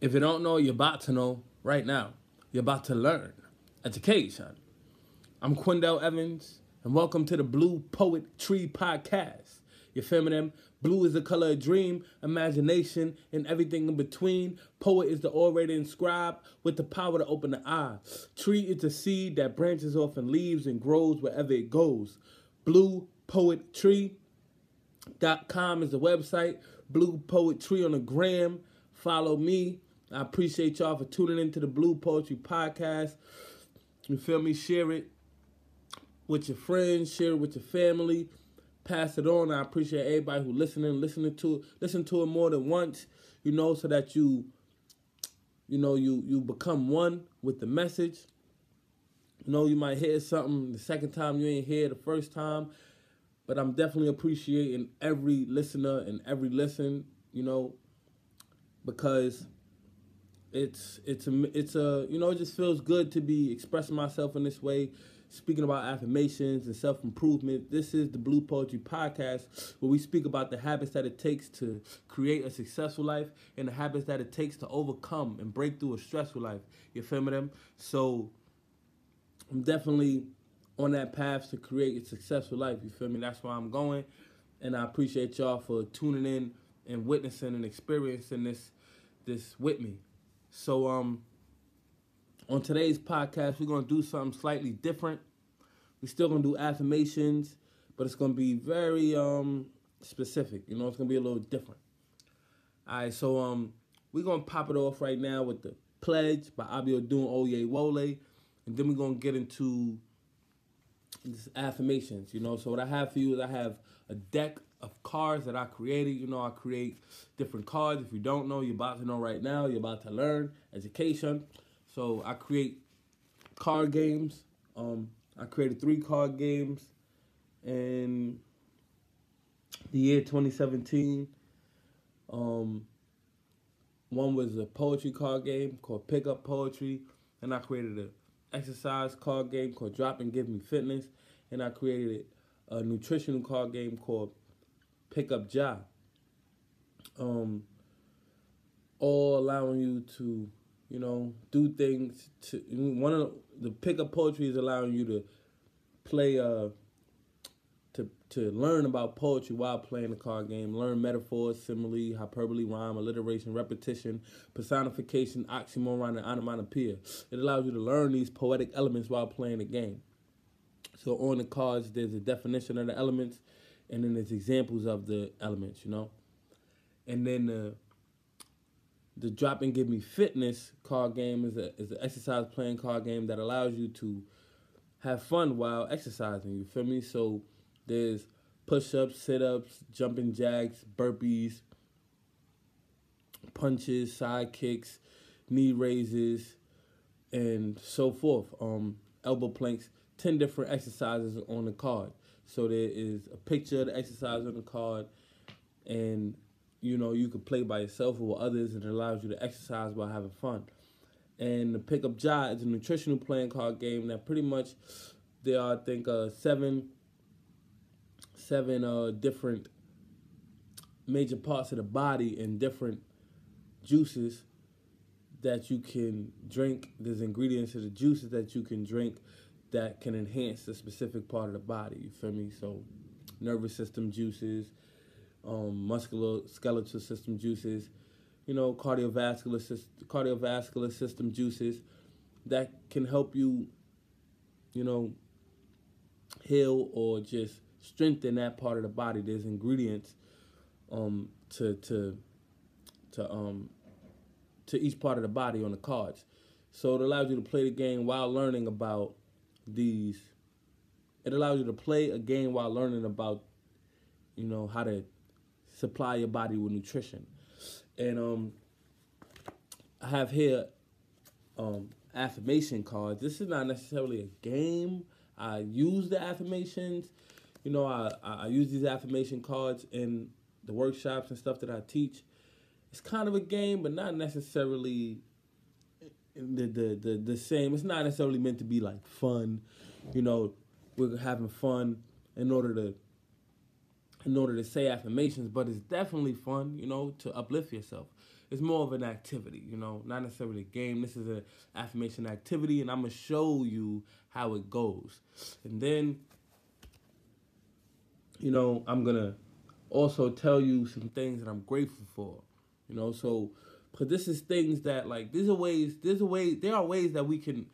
If you don't know, you're about to know right now. You're about to learn. Education. I'm Quindell Evans, and welcome to the Blue Poet Tree Podcast. You feel me? Them? Blue is the color of dream, imagination, and everything in between. Poet is the orator inscribed with the power to open the eye. Tree is the seed that branches off and leaves and grows wherever it goes. Blue Poetry dot com is the website. Blue on the gram. Follow me. I appreciate y'all for tuning into the Blue Poetry Podcast. You feel me? Share it with your friends, share it with your family, pass it on. I appreciate everybody who listening, listening to it, listen to it more than once, you know, so that you, you know, you you become one with the message. You know, you might hear something the second time you ain't hear the first time, but I'm definitely appreciating every listener and every listen, you know, because it's it's a it's a you know it just feels good to be expressing myself in this way speaking about affirmations and self-improvement. This is the blue poetry podcast where we speak about the habits that it takes to create a successful life and the habits that it takes to overcome and break through a stressful life. You feel me them? So i'm definitely on that path to create a successful life. You feel me? That's where i'm going. And i appreciate y'all for tuning in and witnessing and experiencing this this with me so um on today's podcast, we're gonna do something slightly different. We're still gonna do affirmations, but it's gonna be very um specific. You know, it's gonna be a little different. All right, so um we're gonna pop it off right now with the pledge by Abiodun Oyewole, and then we're gonna get into affirmations. You know, so what I have for you is I have a deck of cards that I created. You know, I create different cards. If you don't know, you're about to know right now. You're about to learn education. So I create card games. Um, I created three card games in the year 2017. Um, one was a poetry card game called Pick Up Poetry, and I created an exercise card game called Drop and Give Me Fitness, and I created a nutritional card game called Pick Up Job. Um, all allowing you to you know, do things to one of the, pickup poetry is allowing you to play uh to to learn about poetry while playing the card game, learn metaphors, simile, hyperbole, rhyme, alliteration, repetition, personification, oxymoron, and onomatopoeia. It allows you to learn these poetic elements while playing the game. So on the cards, there's a definition of the elements, and then there's examples of the elements, you know. And then the the drop and give me fitness card game is a is an exercise playing card game that allows you to have fun while exercising. You feel me? So there's push ups, sit ups, jumping jacks, burpees, punches, side kicks, knee raises, and so forth. Um, elbow planks. Ten different exercises on the card. So there is a picture of the exercise on the card, and you know, you can play by yourself or with others, and it allows you to exercise while having fun. And the pickup job is a nutritional playing card game that pretty much there are, I think, uh, seven, seven uh, different major parts of the body and different juices that you can drink. There's ingredients to the juices that you can drink that can enhance the specific part of the body. You feel me? So, nervous system juices, um, muscular skeletal system juices, you know, cardiovascular system, cardiovascular system juices that can help you, you know, heal or just strengthen that part of the body. There's ingredients um, to to to um to each part of the body on the cards. So it allows you to play the game while learning about these. It allows you to play a game while learning about, you know, how to supply your body with nutrition. And um, I have here um, affirmation cards. This is not necessarily a game. I use the affirmations. You know, I, I use these affirmation cards in the workshops and stuff that I teach. It's kind of a game, but not necessarily the the the, the same. It's not necessarily meant to be like fun. You know, we're having fun in order to in order to say affirmations, but it's definitely fun, you know, to uplift yourself. it's more of an activity, you know, not necessarily a game. This is an affirmation activity, and I'm gonna show you how it goes, and then, you know, I'm gonna also tell you some things that I'm grateful for, you know. So, because this is things that like these are ways. There's a way. There are ways that we can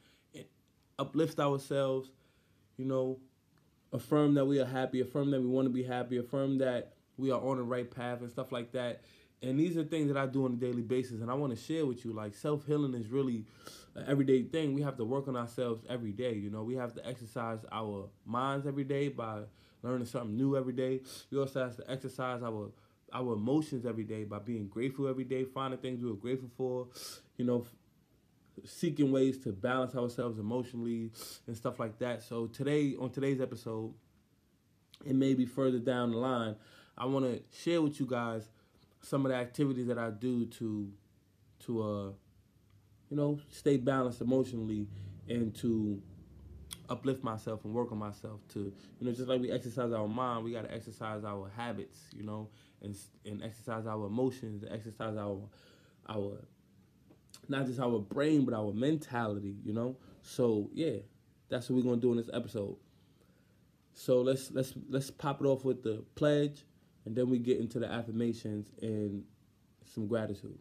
uplift ourselves, you know, affirm that we are happy, affirm that we want to be happy, affirm that we are on the right path and stuff like that. And these are things that I do on a daily basis, and I want to share with you. Like self healing is really an everyday thing. We have to work on ourselves every day. You know, we have to exercise our minds every day by learning something new every day. We also have to exercise our our emotions every day by being grateful every day, finding things we are grateful for. You know, seeking ways to balance ourselves emotionally and stuff like that. So today, on today's episode, and maybe further down the line, I want to share with you guys some of the activities that I do to, to uh, you know, stay balanced emotionally and to uplift myself and work on myself to you know just like we exercise our mind we got to exercise our habits you know and and exercise our emotions exercise our our not just our brain, but our mentality, you know? So yeah, that's what we're gonna do in this episode. So let's let's let's pop it off with the pledge and then we get into the affirmations and some gratitude.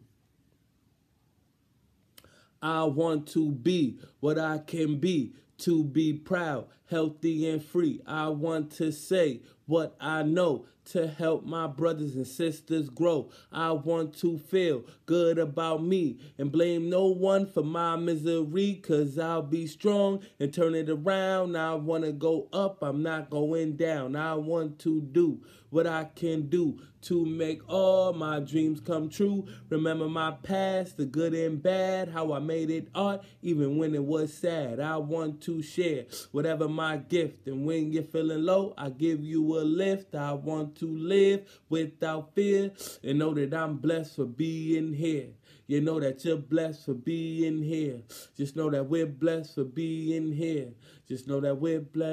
I want to be what I can be, to be proud, healthy, and free. I want to say what I know to help my brothers and sisters grow. I want to feel good about me and blame no one for my misery, cause I'll be strong and turn it around. I want to go up, I'm not going down. I want to do what I can do to make all my dreams come true. Remember my past, the good and bad, how I made it art, even when it was sad. I want to share whatever my gift, and when you're feeling low, I give you a lift. I want to live without fear and know that I'm blessed for being here. You know that you're blessed for being here. Just know that we're blessed for being here. Just know that we're blessed.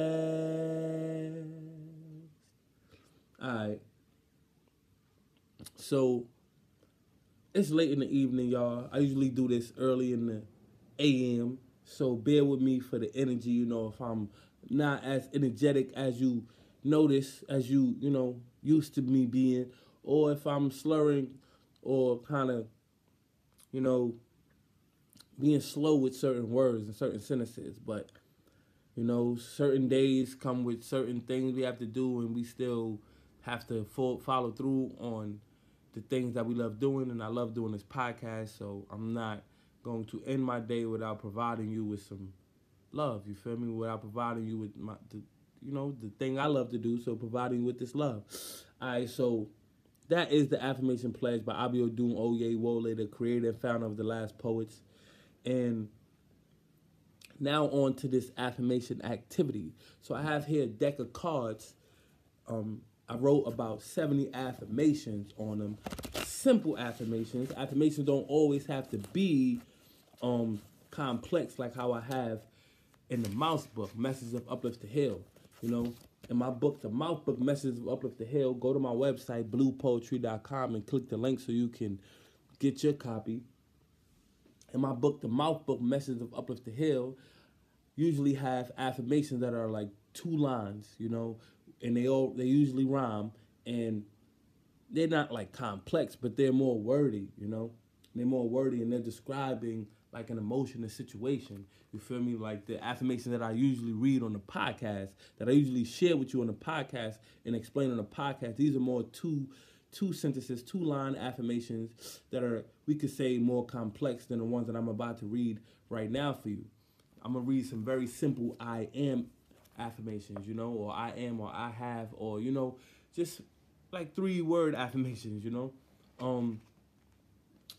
All right. So it's late in the evening, y'all. I usually do this early in the AM. So bear with me for the energy, you know, if I'm not as energetic as you notice, as you, you know, used to me being, or if I'm slurring or kind of, you know, being slow with certain words and certain sentences. But, you know, certain days come with certain things we have to do, and we still have to full, follow through on the things that we love doing. And I love doing this podcast, so I'm not going to end my day without providing you with some love. You feel me? Without providing you with my, the, you know, the thing I love to do. So providing you with this love. All right, so that is the affirmation pledge by Abiodun Oyewole, the creator and founder of the Last Poets. And now on to this affirmation activity. So I have here a deck of cards. Um, I wrote about 70 affirmations on them. Simple affirmations. Affirmations don't always have to be um, complex like how I have in the mouth book, Messages of Uplift to Heal. You know, in my book, the mouth book, Messages of Uplift to Heal, go to my website, bluepoetry.com, and click the link so you can get your copy. In my book, the mouth book, Messages of Uplift to Heal, usually have affirmations that are like two lines, you know, and they all they usually rhyme and they're not like complex, but they're more wordy, you know. They're more wordy and they're describing like an emotion, a situation. You feel me? Like the affirmation that I usually read on the podcast, that I usually share with you on the podcast and explain on the podcast. These are more two two sentences, two line affirmations that are we could say more complex than the ones that I'm about to read right now for you. I'm gonna read some very simple I am affirmations, you know, or I am or I have or you know, just like three word affirmations, you know. Um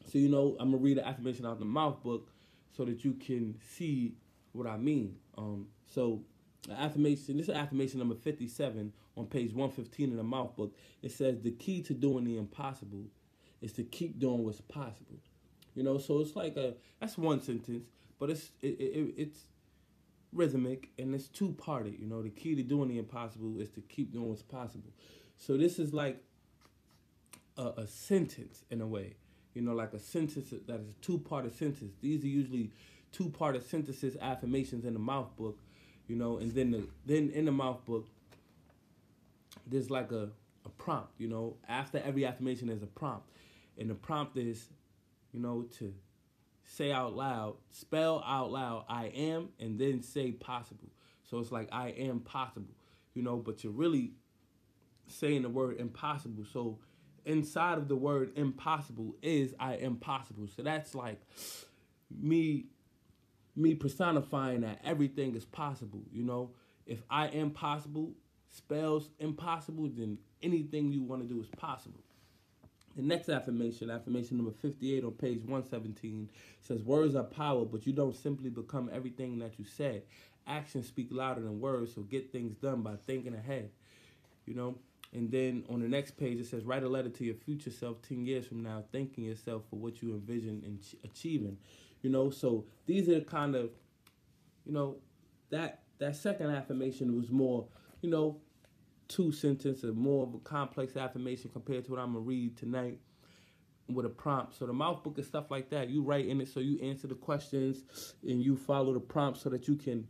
so you know, I'm gonna read the affirmation out of the mouth book so that you can see what I mean. Um so affirmation this is affirmation number 57 on page 115 in the mouth book. It says the key to doing the impossible is to keep doing what's possible. You know, so it's like a that's one sentence, but it's it, it, it's rhythmic and it's two parted. You know, the key to doing the impossible is to keep doing what's possible. So this is like a, a sentence in a way. You know, like a sentence that is a two-part of sentence. These are usually two-part of synthesis affirmations in the mouth book, you know, and then the then in the mouth book, there's like a, a prompt, you know. After every affirmation, there's a prompt, and the prompt is, you know, to say out loud, spell out loud, I am, and then say possible. So it's like I am possible, you know, but you're really saying the word impossible. So inside of the word impossible is I am possible. So that's like me me personifying that everything is possible, you know. If I am possible spells impossible, then anything you want to do is possible. The next affirmation, affirmation number 58 on page 117, says, Words are power, but you don't simply become everything that you say. Actions speak louder than words, so get things done by thinking ahead. You know? And then on the next page, it says, Write a letter to your future self 10 years from now, thanking yourself for what you envision and achieving. You know? So these are the kind of, you know, that that second affirmation was more, you know, two sentences, more of a complex affirmation compared to what I'm gonna read tonight with a prompt. So the mouth book and stuff like that, you write in it so you answer the questions and you follow the prompt so that you can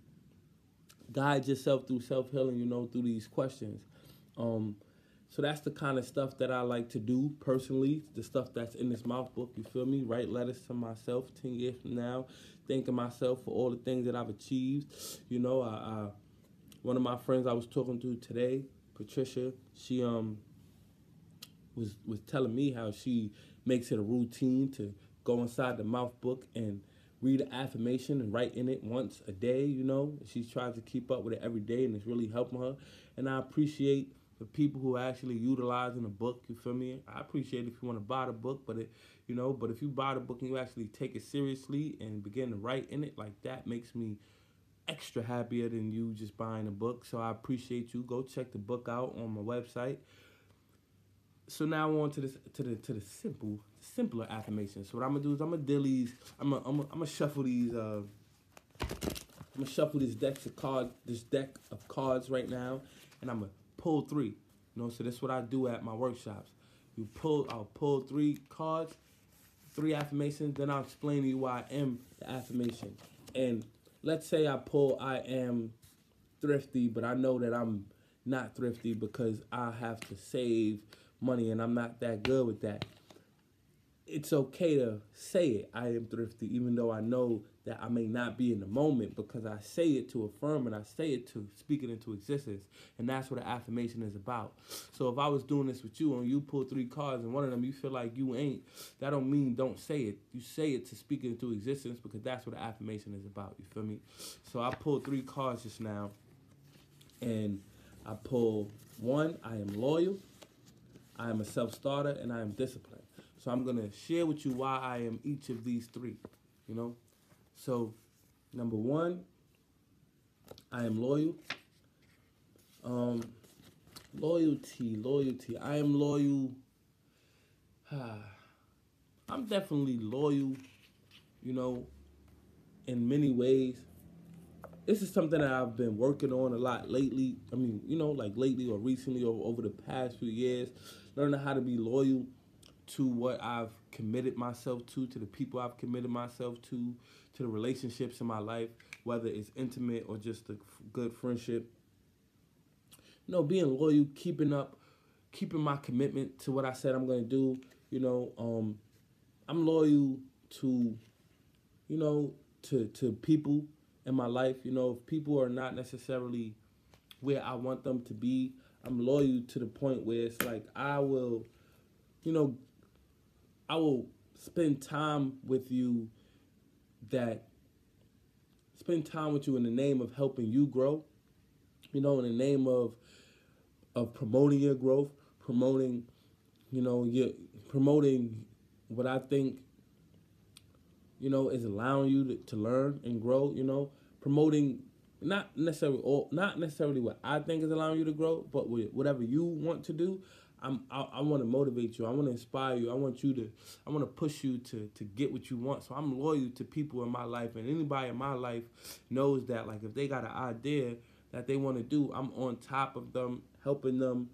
guide yourself through self healing. You know, through these questions. Um, so that's the kind of stuff that I like to do personally. The stuff that's in this mouth book. You feel me? Write letters to myself ten years from now, thanking myself for all the things that I've achieved. You know, I, I one of my friends I was talking to today Patricia, she um was was telling me how she makes it a routine to go inside the mouth book and read an affirmation and write in it once a day, you know. She tries to keep up with it every day and it's really helping her. And I appreciate the people who actually utilizing the book, you feel me? I appreciate if you want to buy the book, but it you know, but if you buy the book and you actually take it seriously and begin to write in it, like that makes me extra happier than you just buying a book. So I appreciate you. Go check the book out on my website. So now on to this to the to the simple simpler affirmations. So what I'm gonna do is I'm gonna deal these. I'm gonna I'm gonna, I'm gonna shuffle these. Uh, I'm gonna shuffle this deck of cards. This deck of cards right now, and I'm gonna pull three. You know, so that's what I do at my workshops. You pull. I'll pull three cards, three affirmations. Then I'll explain to you why I am the affirmation. And let's say I pull I am thrifty, but I know that I'm not thrifty because I have to save money and I'm not that good with that. It's okay to say it, I am thrifty, even though I know that I may not be in the moment because I say it to affirm and I say it to speak it into existence. And that's what an affirmation is about. So if I was doing this with you and you pull three cards and one of them you feel like you ain't, that don't mean don't say it. You say it to speak it into existence because that's what an affirmation is about. You feel me? So I pulled three cards just now and I pull one, I am loyal, I am a self-starter, and I am disciplined. So I'm gonna share with you why I am each of these three. You know, so, number one, I am loyal. Um, loyalty, loyalty. I am loyal. I'm definitely loyal, you know, in many ways. This is something that I've been working on a lot lately. I mean, you know, like lately or recently or over the past few years, learning how to be loyal to what I've committed myself to, to the people I've committed myself to, to the relationships in my life, whether it's intimate or just a good friendship. You know, being loyal, keeping up, keeping my commitment to what I said I'm going to do. You know, um, I'm loyal to, you know, to to people in my life. You know, if people are not necessarily where I want them to be, I'm loyal to the point where it's like I will, you know, I will spend time with you that spend time with you in the name of helping you grow. You know, in the name of of promoting your growth, promoting, you know, your promoting what I think, you know, is allowing you to, to learn and grow. You know, promoting not necessarily all, not necessarily what I think is allowing you to grow, but whatever you want to do. I'm, I, I want to motivate you. I want to inspire you. I want you to, I want to push you to, to get what you want. So I'm loyal to people in my life, and anybody in my life knows that. Like if they got an idea that they want to do, I'm on top of them, helping them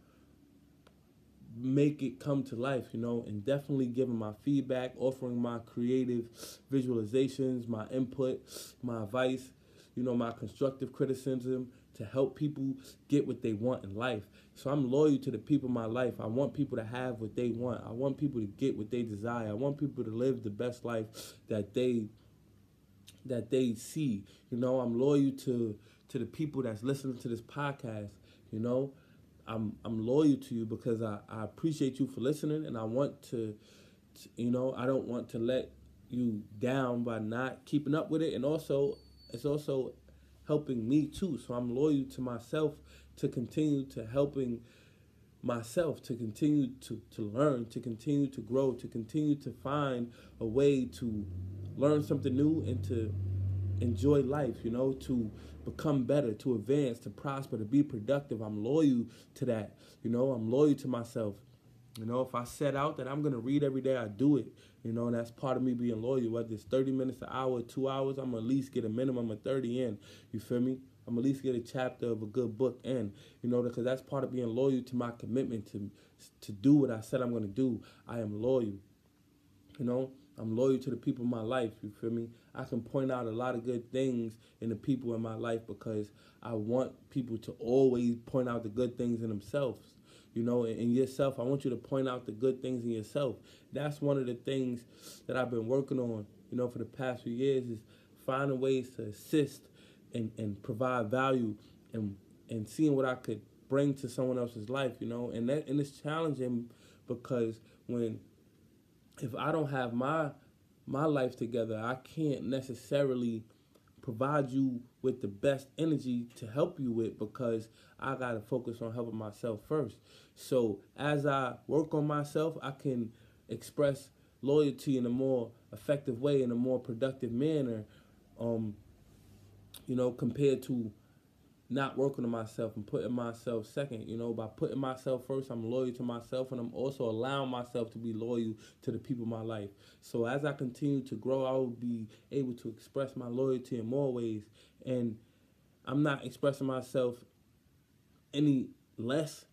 make it come to life, you know, and definitely giving my feedback, offering my creative visualizations, my input, my advice, you know, my constructive criticism to help people get what they want in life. So I'm loyal to the people in my life. I want people to have what they want. I want people to get what they desire. I want people to live the best life that they that they see. You know, I'm loyal to to the people that's listening to this podcast. You know, I'm I'm loyal to you because I, I appreciate you for listening and I want to, to you know, I don't want to let you down by not keeping up with it and also it's also helping me too. So I'm loyal to myself to continue to helping myself to continue to, to learn, to continue to grow, to continue to find a way to learn something new and to enjoy life, you know, to become better, to advance, to prosper, to be productive. I'm loyal to that. You know, I'm loyal to myself. You know, if I set out that I'm gonna read every day, I do it. You know, and that's part of me being loyal. Whether it's 30 minutes, an hour, two hours, I'm at least get a minimum of 30 in. You feel me? I'm at least get a chapter of a good book in. You know, because that's part of being loyal to my commitment to to do what I said I'm gonna do. I am loyal. You know, I'm loyal to the people in my life. You feel me? I can point out a lot of good things in the people in my life because I want people to always point out the good things in themselves. You know, in yourself, I want you to point out the good things in yourself. That's one of the things that I've been working on, you know, for the past few years is finding ways to assist and, and provide value and and seeing what I could bring to someone else's life, you know, and that and it's challenging because when if I don't have my my life together, I can't necessarily provide you with the best energy to help you with because I got to focus on helping myself first. So as I work on myself, I can express loyalty in a more effective way, in a more productive manner, um, you know, compared to not working on myself and putting myself second. You know, by putting myself first, I'm loyal to myself and I'm also allowing myself to be loyal to the people in my life. So as I continue to grow, I will be able to express my loyalty in more ways. And I'm not expressing myself any less.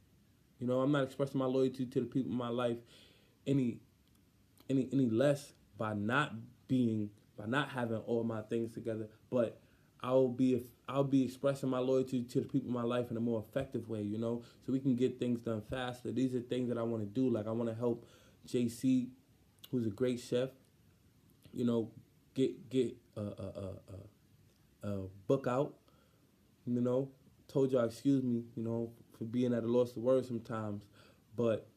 You know, I'm not expressing my loyalty to the people in my life any any any less by not being by not having all my things together, but I'll be I'll be expressing my loyalty to the people in my life in a more effective way, you know, so we can get things done faster. These are things that I want to do. Like I want to help JC, who's a great chef, you know, get get a, a, a, a book out. You know, told y'all excuse me, you know, for being at a loss of words sometimes, but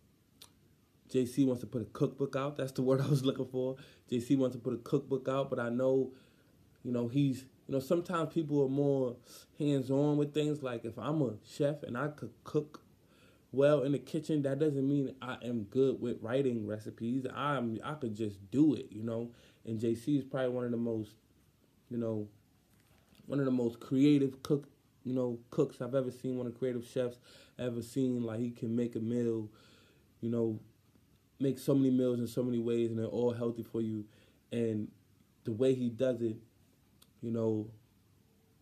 JC wants to put a cookbook out. That's the word I was looking for. JC wants to put a cookbook out, but I know, you know, he's you know, sometimes people are more hands on with things. Like if I'm a chef and I could cook well in the kitchen, that doesn't mean I am good with writing recipes. I'm I could just do it, you know. And JC is probably one of the most, you know, one of the most creative cook, you know, cooks I've ever seen. One of the creative chefs I've ever seen. Like he can make a meal, you know, make so many meals in so many ways, and they're all healthy for you. And the way he does it you know,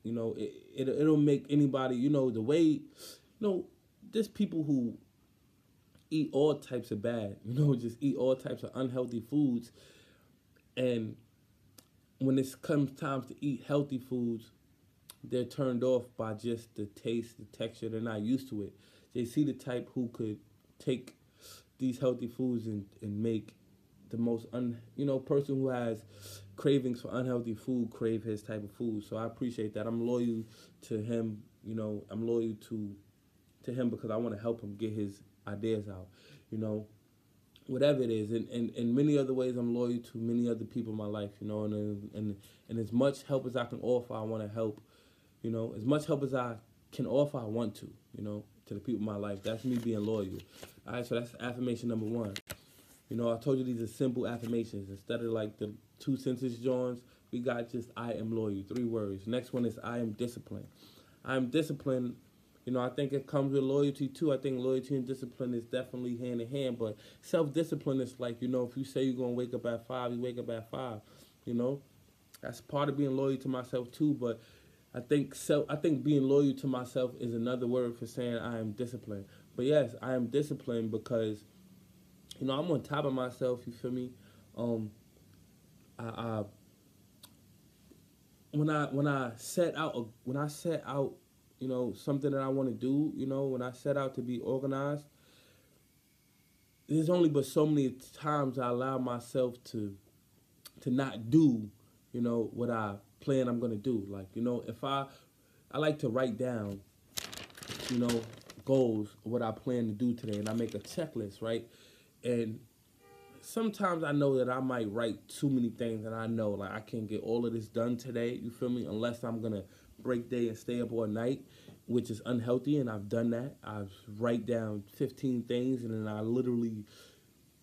you know, it, it it'll make anybody, you know, the way, you know, there's people who eat all types of bad, you know, just eat all types of unhealthy foods, and when it comes time to eat healthy foods, they're turned off by just the taste, the texture. They're not used to it. They see the type who could take these healthy foods and, and make the most un you know person who has cravings for unhealthy food crave his type of food. So I appreciate that. I'm loyal to him. You know, I'm loyal to to him because I want to help him get his ideas out. You know, whatever it is, and and in many other ways, I'm loyal to many other people in my life. You know, and and and as much help as I can offer, I want to help. You know, as much help as I can offer, I want to. You know, to the people in my life. That's me being loyal. All right, so that's affirmation number one. You know, I told you these are simple affirmations. Instead of like the two sentence joins, we got just I am loyal, three words. Next one is I am disciplined. I am disciplined. You know, I think it comes with loyalty too. I think loyalty and discipline is definitely hand in hand. But self discipline is like, you know, if you say you're gonna wake up at five, you wake up at five. You know, that's part of being loyal to myself too. But I think self, I think being loyal to myself is another word for saying I am disciplined. But yes, I am disciplined because you know, I'm on top of myself. You feel me? Um, I, I when I when I set out when I set out, you know, something that I want to do. You know, when I set out to be organized, there's only but so many times I allow myself to to not do, you know, what I plan I'm gonna do. Like, you know, if I I like to write down, you know, goals, what I plan to do today, and I make a checklist, right? And sometimes I know that I might write too many things, and I know like I can't get all of this done today. You feel me? Unless I'm gonna break day and stay up all night, which is unhealthy, and I've done that. I write down 15 things, and then I literally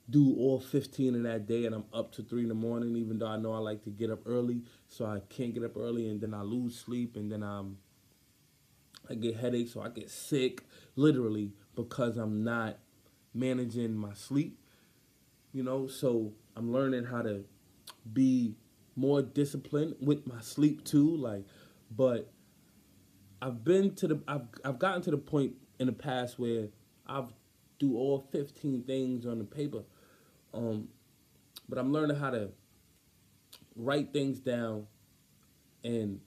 do all 15 in that day, and I'm up to three in the morning, even though I know I like to get up early, so I can't get up early, and then I lose sleep, and then I'm I get headaches, so I get sick, literally because I'm not managing my sleep. You know, so I'm learning how to be more disciplined with my sleep too. Like, but I've been to the I've I've gotten to the point in the past where I've do all 15 things on the paper. Um, but I'm learning how to write things down and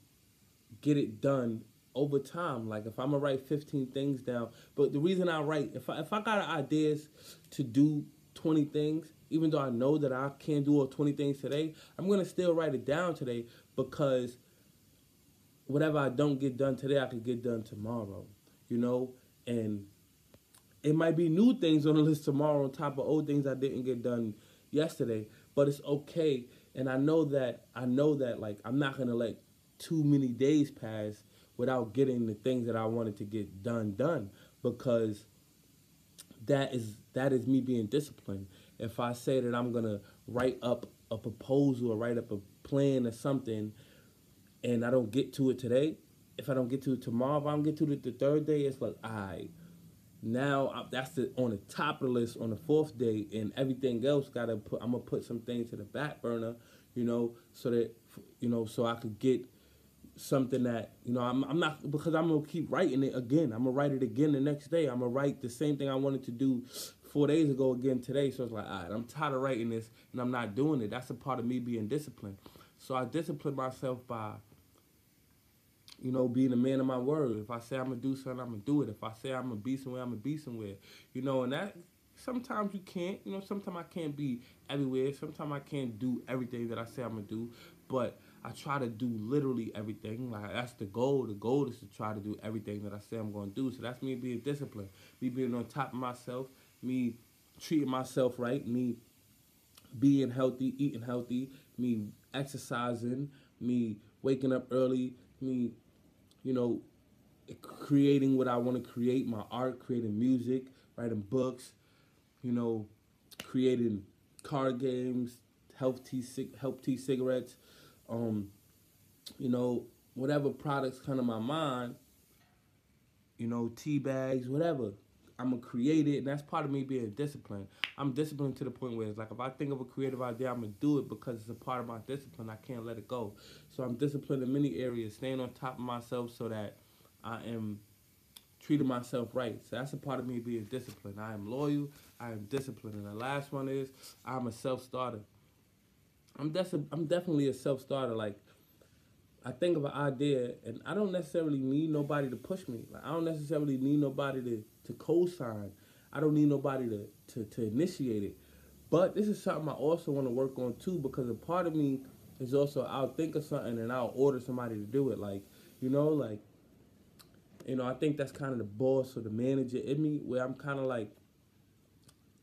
get it done over time. Like if I'm gonna write 15 things down, but the reason I write, if I if I got ideas to do 20 things, even though I know that I can't do all 20 things today, I'm gonna still write it down today because whatever I don't get done today, I can get done tomorrow. You know, and it might be new things on the list tomorrow on top of old things I didn't get done yesterday, but it's okay. And I know that I know that like I'm not gonna let too many days pass without getting the things that I wanted to get done done because that is that is me being disciplined. If I say that I'm gonna write up a proposal or write up a plan or something, and I don't get to it today, if I don't get to it tomorrow, if I don't get to it the third day, it's like I. Right, now that's the on the top of the list on the fourth day, and everything else gotta put. I'm gonna put some things to the back burner, you know, so that you know, so I could get something that you know I'm, I'm not because I'm gonna keep writing it again. I'm gonna write it again the next day. I'm gonna write the same thing I wanted to do four days ago again today. So it's like, all right, I'm tired of writing this and I'm not doing it. That's a part of me being disciplined. So I discipline myself by, you know, being a man of my word. If I say I'm gonna do something, I'm gonna do it. If I say I'm gonna be somewhere, I'm gonna be somewhere. You know, and that sometimes you can't. You know, sometimes I can't be everywhere. Sometimes I can't do everything that I say I'm gonna do. But I try to do literally everything. Like that's the goal. The goal is to try to do everything that I say I'm to do. So that's me being disciplined, me being on top of myself, me treating myself right, me being healthy, eating healthy, me exercising, me waking up early, me, you know, creating what I want to create, my art, creating music, writing books, you know, creating card games, health tea, health tea cigarettes, um, you know, whatever products come to my mind, you know, tea bags, whatever. I'm gonna create it, and that's part of me being disciplined. I'm disciplined to the point where it's like if I think of a creative idea, I'm gonna do it because it's a part of my discipline. I can't let it go. So I'm disciplined in many areas, staying on top of myself so that I am treating myself right. So that's a part of me being disciplined. I am loyal. I am disciplined. And the last one is I'm a self starter. I'm I'm definitely a self starter. Like I think of an idea, and I don't necessarily need nobody to push me. Like I don't necessarily need nobody to to co-sign. I don't need nobody to to to initiate it. But this is something I also want to work on too, because a part of me is also I'll think of something and I'll order somebody to do it. Like you know, like you know, I think that's kind of the boss or the manager in me, where I'm kind of like,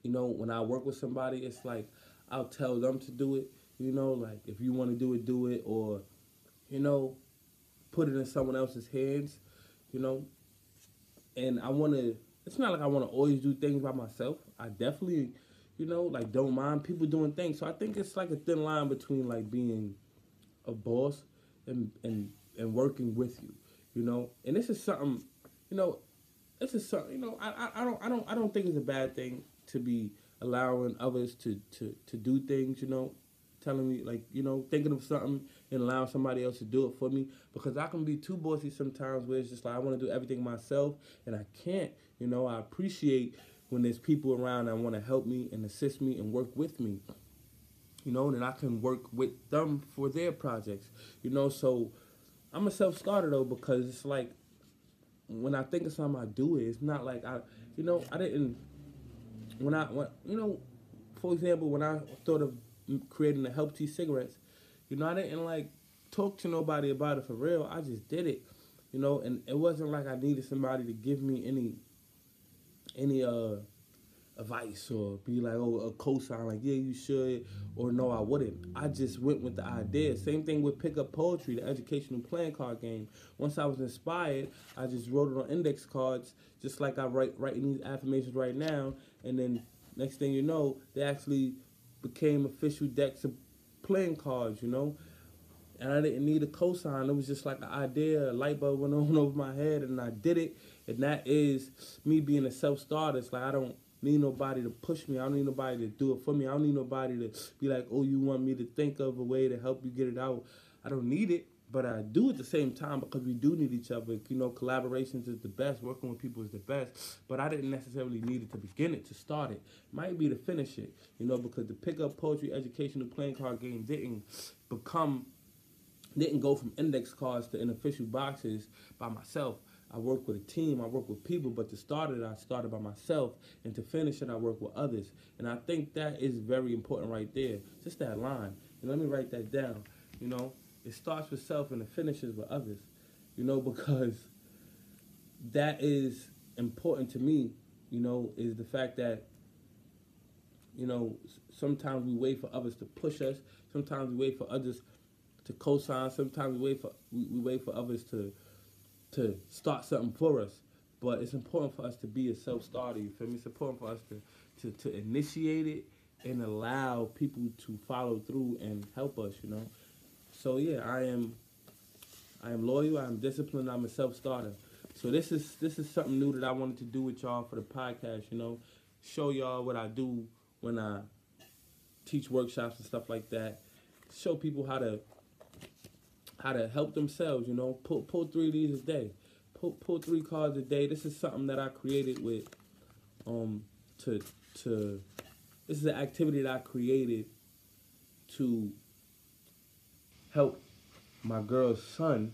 you know, when I work with somebody, it's like I'll tell them to do it, you know, like if you want to do it, do it, or you know, put it in someone else's hands, you know. And I want to. It's not like I want to always do things by myself. I definitely, you know, like don't mind people doing things. So I think it's like a thin line between like being a boss and and and working with you, you know. And this is something, you know, this is something, you know. I, I, I don't I don't I don't think it's a bad thing to be allowing others to to to do things, you know telling me like you know thinking of something and allowing somebody else to do it for me because I can be too bossy sometimes where it's just like I want to do everything myself and I can't. You know I appreciate when there's people around that want to help me and assist me and work with me. You know, and I can work with them for their projects. You know, so I'm a self starter though because it's like when I think of something, I do it. It's not like I, you know, I didn't. When I, when, you know, for example, when I thought of creating the Help Tea cigarettes, you know, I didn't like talk to nobody about it for real. I just did it, you know, and it wasn't like I needed somebody to give me any, any uh advice or be like, oh, a cosign, like, yeah, you should, or no, I wouldn't. I just went with the idea. Same thing with Pick Up Poetry, the educational playing card game. Once I was inspired, I just wrote it on index cards, just like I write writing these affirmations right now. And then next thing you know, they actually became official decks of playing cards, you know. And I didn't need a cosign. It was just like an idea, a light bulb went on over my head, and I did it. And that is me being a self starter. It's like I don't need nobody to push me. I don't need nobody to do it for me. I don't need nobody to be like, oh, you want me to think of a way to help you get it out. I don't need it, but I do at the same time because we do need each other. You know, collaborations is the best. Working with people is the best. But I didn't necessarily need it to begin it, to start it. Might be to finish it. You know, because the pick up poetry educational playing card game didn't become, didn't go from index cards to unofficial boxes by myself. I work with a team, I work with people, but to start it, I started by myself, and to finish it, I work with others. And I think that is very important right there. Just that line. And let me write that down. You know, it starts with self and it finishes with others. You know, because that is important to me, you know, is the fact that, you know, sometimes we wait for others to push us, sometimes we wait for others to co-sign, sometimes we wait for we, we wait for others to to start something for us. But it's important for us to be a self starter, you feel me? It's important for us to, to, to initiate it and allow people to follow through and help us, you know. So yeah, I am I am loyal, I am disciplined, I'm a self starter. So this is this is something new that I wanted to do with y'all for the podcast, you know. Show y'all what I do when I teach workshops and stuff like that. Show people how to how to help themselves. You know, pull pull three of these a day, pull pull three cards a day. This is something that I created with, um, to to, this is an activity that I created to help my girl's son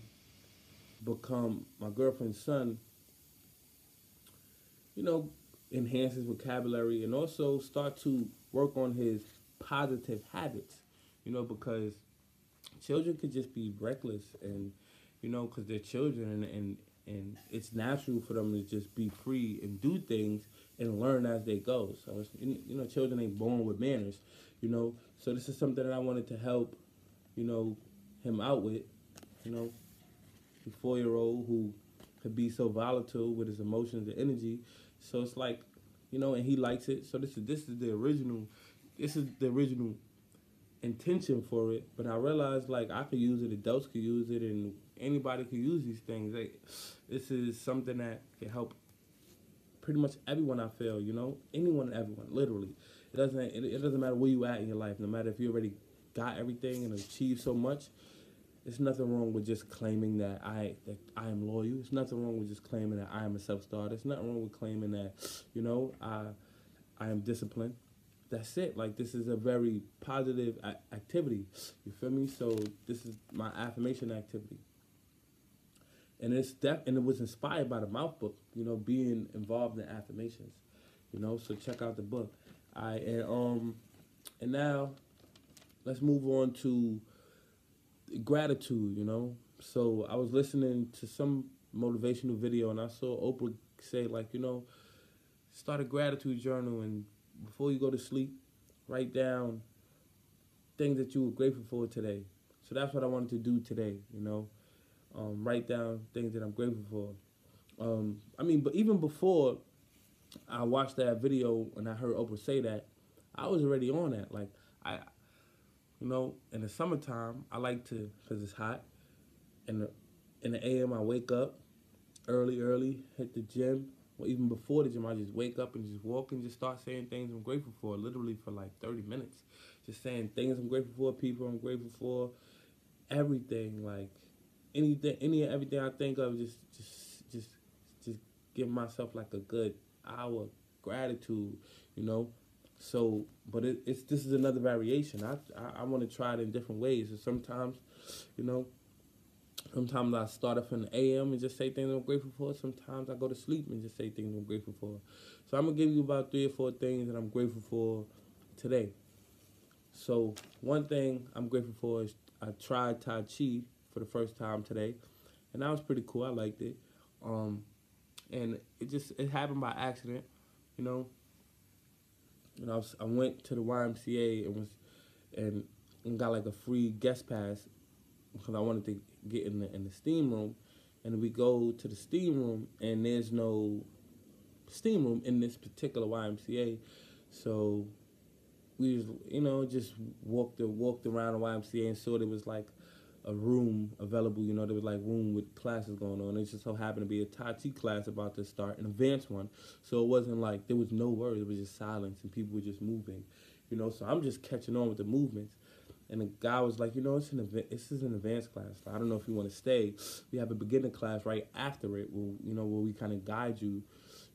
become my girlfriend's son. You know, enhance his vocabulary and also start to work on his positive habits. You know, because children could just be reckless and you know because they're children and, and and it's natural for them to just be free and do things and learn as they go. So you know, children ain't born with manners, you know. So this is something that I wanted to help, you know, him out with, you know, the four year old who could be so volatile with his emotions and energy. So it's like, you know, and he likes it. So this is this is the original, this is the original intention for it, but I realized like I could use it, adults could use it, and anybody could use these things. Like, this is something that can help pretty much everyone. I feel, you know, anyone and everyone, literally. It doesn't it, it doesn't matter where you at in your life. No matter if you already got everything and achieved so much. There's nothing wrong with just claiming that I that I am loyal. There's nothing wrong with just claiming that I am a self starter. There's nothing wrong with claiming that, you know, I I am disciplined that's it. Like this is a very positive activity. You feel me? So this is my affirmation activity. And it's def- and it was inspired by the mouth book, you know, being involved in affirmations. You know, so check out the book. I and um and now let's move on to gratitude, you know. So I was listening to some motivational video and I saw Oprah say like, you know, start a gratitude journal and before you go to sleep, write down things that you were grateful for today. So that's what I wanted to do today, you know. Um, write down things that I'm grateful for. Um, I mean, but even before I watched that video and I heard Oprah say that, I was already on that. Like, I, you know, in the summertime, I like to, because it's hot. In the, in the AM, I wake up early, early, hit the gym, or even before the gym, I just wake up and just walk and just start saying things I'm grateful for, literally for like 30 minutes. Just saying things I'm grateful for, people I'm grateful for, everything, like anything, any everything I think of, just, just, just, just give myself like a good hour, gratitude, you know. So, but it, it's this is another variation. I I, I want to try it in different ways. And sometimes, you know, sometimes I start off in the AM and just say things I'm grateful for. Sometimes I go to sleep and just say things I'm grateful for. So I'm gonna give you about three or four things that I'm grateful for today. So one thing I'm grateful for is I tried Tai Chi for the first time today, and that was pretty cool. I liked it, um, and it just it happened by accident, you know. And I was I went to the YMCA and was and, and got like a free guest pass because I wanted to get in the in the steam room, and we go to the steam room and there's no steam room in this particular YMCA, so we you know just walked walked around the YMCA and saw there was like a room available. You know, there was like room with classes going on. It just so happened to be a Tai Chi class about to start, an advanced one. So it wasn't like there was no words. It was just silence and people were just moving. You know, so I'm just catching on with the movements. And the guy was like, you know, it's an event. This is an advanced class. I don't know if you want to stay. We have a beginner class right after it. Where, you know, where we kind of guide you.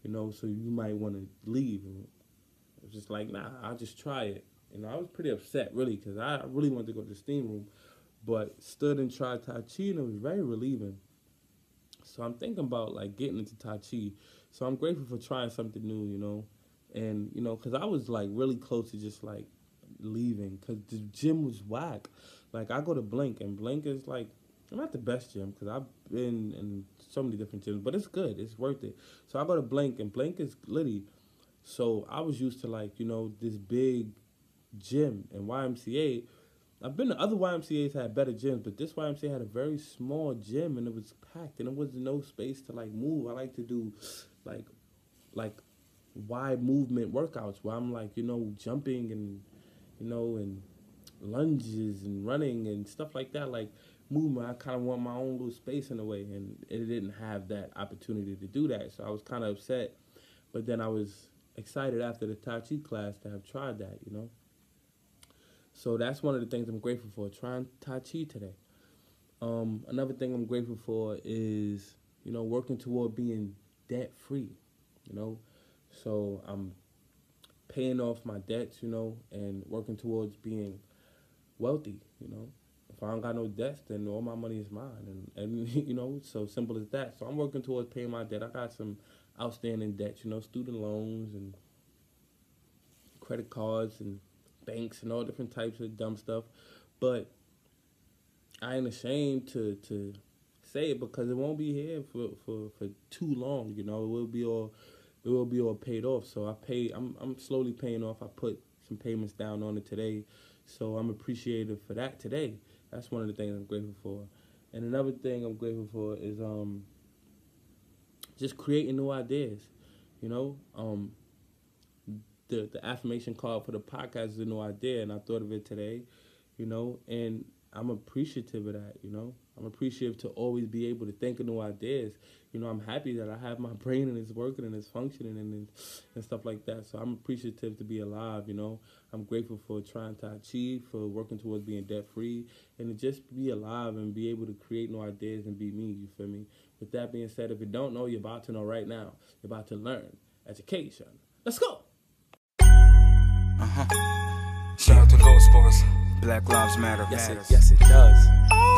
You know, so you might want to leave. And I was just like, nah, I'll just try it. And I was pretty upset, really, because I really wanted to go to the steam room but stood and tried Tai Chi and it was very relieving. So I'm thinking about like getting into Tai Chi. So I'm grateful for trying something new, you know, and you know, cause I was like really close to just like leaving, cause the gym was whack. Like I go to Blink and Blink is like I'm not the best gym because I've been in so many different gyms, but it's good, it's worth it. So I go to Blink and Blink is litty. So I was used to like you know this big gym and YMCA I've been to other YMCA's had better gyms, but this YMCA had a very small gym and it was packed and there was no space to like move. I like to do like like wide movement workouts where I'm like, you know, jumping and you know, and lunges and running and stuff like that, like movement. I kind of want my own little space in a way, and it didn't have that opportunity to do that. So I was kind of upset, but then I was excited after the Tai Chi class to have tried that, you know. So that's one of the things I'm grateful for. Trying Tai Chi today. Um, another thing I'm grateful for is, you know, working toward being debt free. You know, so I'm paying off my debts, you know, and working towards being wealthy. You know, if I don't got no debts, then all my money is mine, and and you know, so simple as that. So I'm working towards paying my debt. I got some outstanding debts, you know, student loans and credit cards and banks and all different types of dumb stuff. But I ain't ashamed to to say it because it won't be here for, for, for too long. You know, it will be all it will be all paid off. So I pay. I'm I'm slowly paying off. I put some payments down on it today, so I'm appreciative for that today. That's one of the things I'm grateful for. And another thing I'm grateful for is um just creating new ideas. You know, um, the the affirmation card for the podcast is a new idea, and I thought of it today, you know, and I'm appreciative of that, you know. I'm appreciative to always be able to think of new ideas. You know, I'm happy that I have my brain and it's working and it's functioning and and stuff like that. So I'm appreciative to be alive, you know. I'm grateful for trying to achieve, for working towards being debt free, and to just be alive and be able to create new ideas and be me, you feel me? With that being said, if you don't know, you're about to know right now. You're about to learn. Education. Let's go. Uh huh. Shout out to Ghost Boys. Black Lives Matter. Yes, it, yes, it does.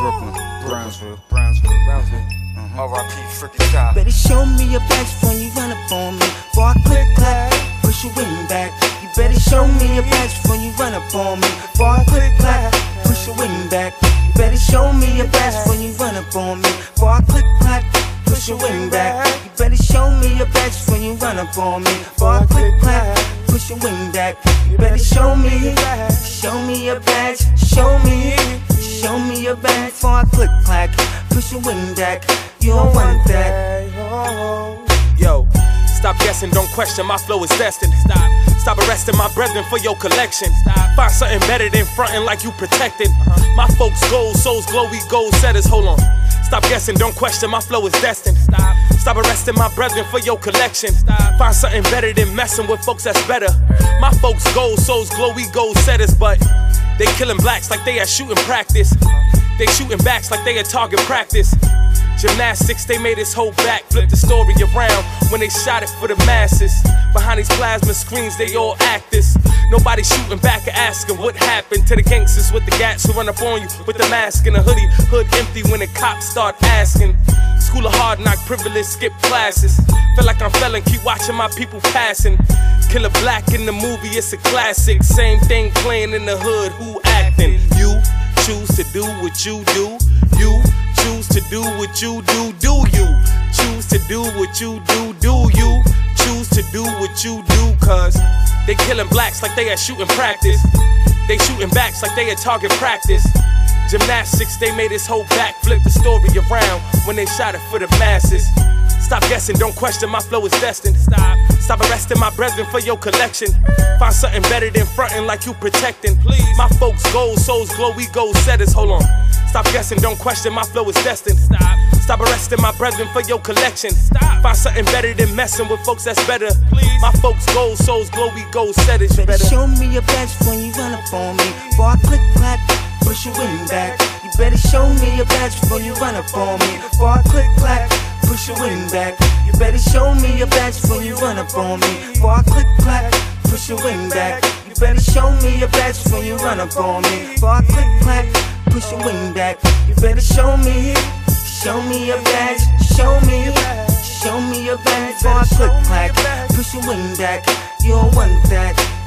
Brooklyn, Brownsville, Brownsville, Brownsville. Uh-huh. R.I.P. Freaky Top. Better show me your best when you run up on me. Before I click clack, push your wing back. You better show me your best when you run up on me. Before I click clack, push your wing back. You better show me your best when you run up on me. Before I click clack, push your wing back. You better show me your best when you run up on me. Before I click clack, push your wing back. You better show me, show me your badge, show me, show me your badge. Before I click clack, push your wing back. You don't want that. Yo, stop guessing, don't question, my flow is destined. Stop, stop arresting my brethren for your collection. Stop, find something better than fronting like you protected. My folks gold, souls glow, we gold setters. Hold on, stop guessing, don't question, my flow is destined. Stop, stop arresting my brethren for your collection. Stop, find something better than messing with folks that's better. My folks gold, souls glow, we gold setters, but they killing blacks like they at shooting practice. They shooting backs like they at target practice. Gymnastics, they made his whole back flip the story around when they shot it for the masses. Behind these plasma screens, they all actors. Nobody shooting back or asking what happened to the gangsters with the gats who run up on you with the mask and a hoodie, hood empty when the cops start asking. School of hard knock, privilege, skip classes. Feel like I'm felon, keep watching my people passing. Killer Black in the movie, it's a classic. Same thing playing in the hood, who acting? You choose to do what you do. You choose to do what you do. Do you choose to do what you do? Do you choose to do what you do? Cause they killing blacks like they at shooting practice. They shooting backs like they at target practice. Gymnastics, they made his whole back flip the story around when they shot it for the masses. Stop guessing, don't question, my flow is destined. Stop, stop arresting my brethren for your collection. Find something better than fronting like you protecting. Please, my folks gold, souls glow, we gold setters. Hold on. Stop guessing, don't question, my flow is destined. Stop, stop arresting my brethren for your collection. Stop, find something better than messing with folks that's better. Please, my folks gold, souls glow, we gold setters. You better Show me your badge when you run up on me. Before I click clack, push your wing back. You better show me your badge before you run up on me. Before I click clack, push your wing back. You better show me your badge before you run up on me. Before I click clack, push your wing back. You better show me your badge before you run up on me. Before I click clack, push your wing back. You better show me, show me your badge, show me. Show me your badge before I click clack, push your wing back. You don't want that.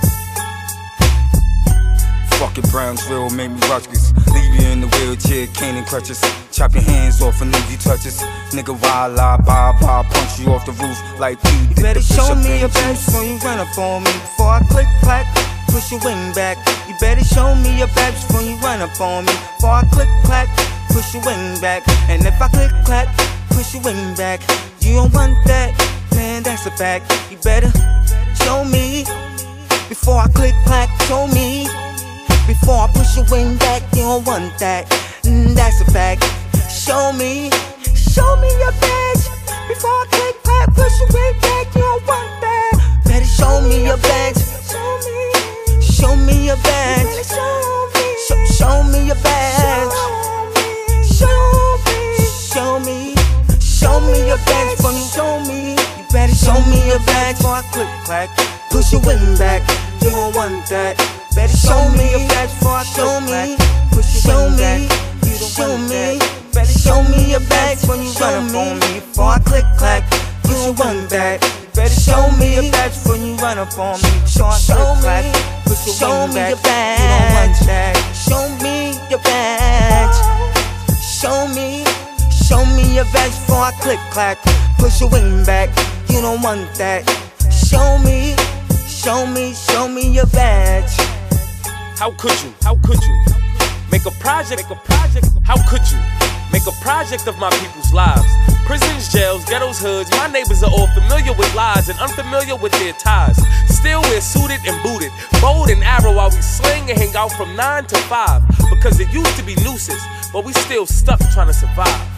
Fuck it, Brownsville made me Rutgers. Leave you in the wheelchair, cane and crutches. Chop your hands off and leave you touches. Nigga, wild lie, bye bye, punch you off the roof like P. You better show me your badge before you run up on me. Before I click clack, push your wing back. You better show me your badge before you run up on me. Before I click clack, push your wing back. And if I click clack, push your wing back. You don't want that, man, that's a fact. You better show me before I click clack, show me. Before I push your wing back, you don't want that. Mm, that's a fact. Show me, show me your badge. Before I click clack, push your wing back, you don't want that. Better show me your badge. Show me, show me your badge. Show, show me your badge. Show me, show me, show me show me your badge. Show me, you better show me your badge. Before I click clack, push your wing back. You don't want that. Better show me your badge before I show me. Push your wing back. You don't show me. Better show me your badge when you run up on me. Before I click clack, push your wing back. Better show me your badge when you run up on me. Click clack, push your show me your badge. You don't want that. Show me your badge. Show me, show me your badge before I click clack. Push your wing back, you don't want that. Show me, show me, show me your badge. How could you? How could you? Make a project, make a project. How could you? Make a project of my people's lives. Prisons, jails, ghettos, hoods. My neighbors are all familiar with lies and unfamiliar with their ties. Still, we're suited and booted, bold and arrow while we sling and hang out from 9 to 5. Because it used to be nooses, but we still stuck trying to survive.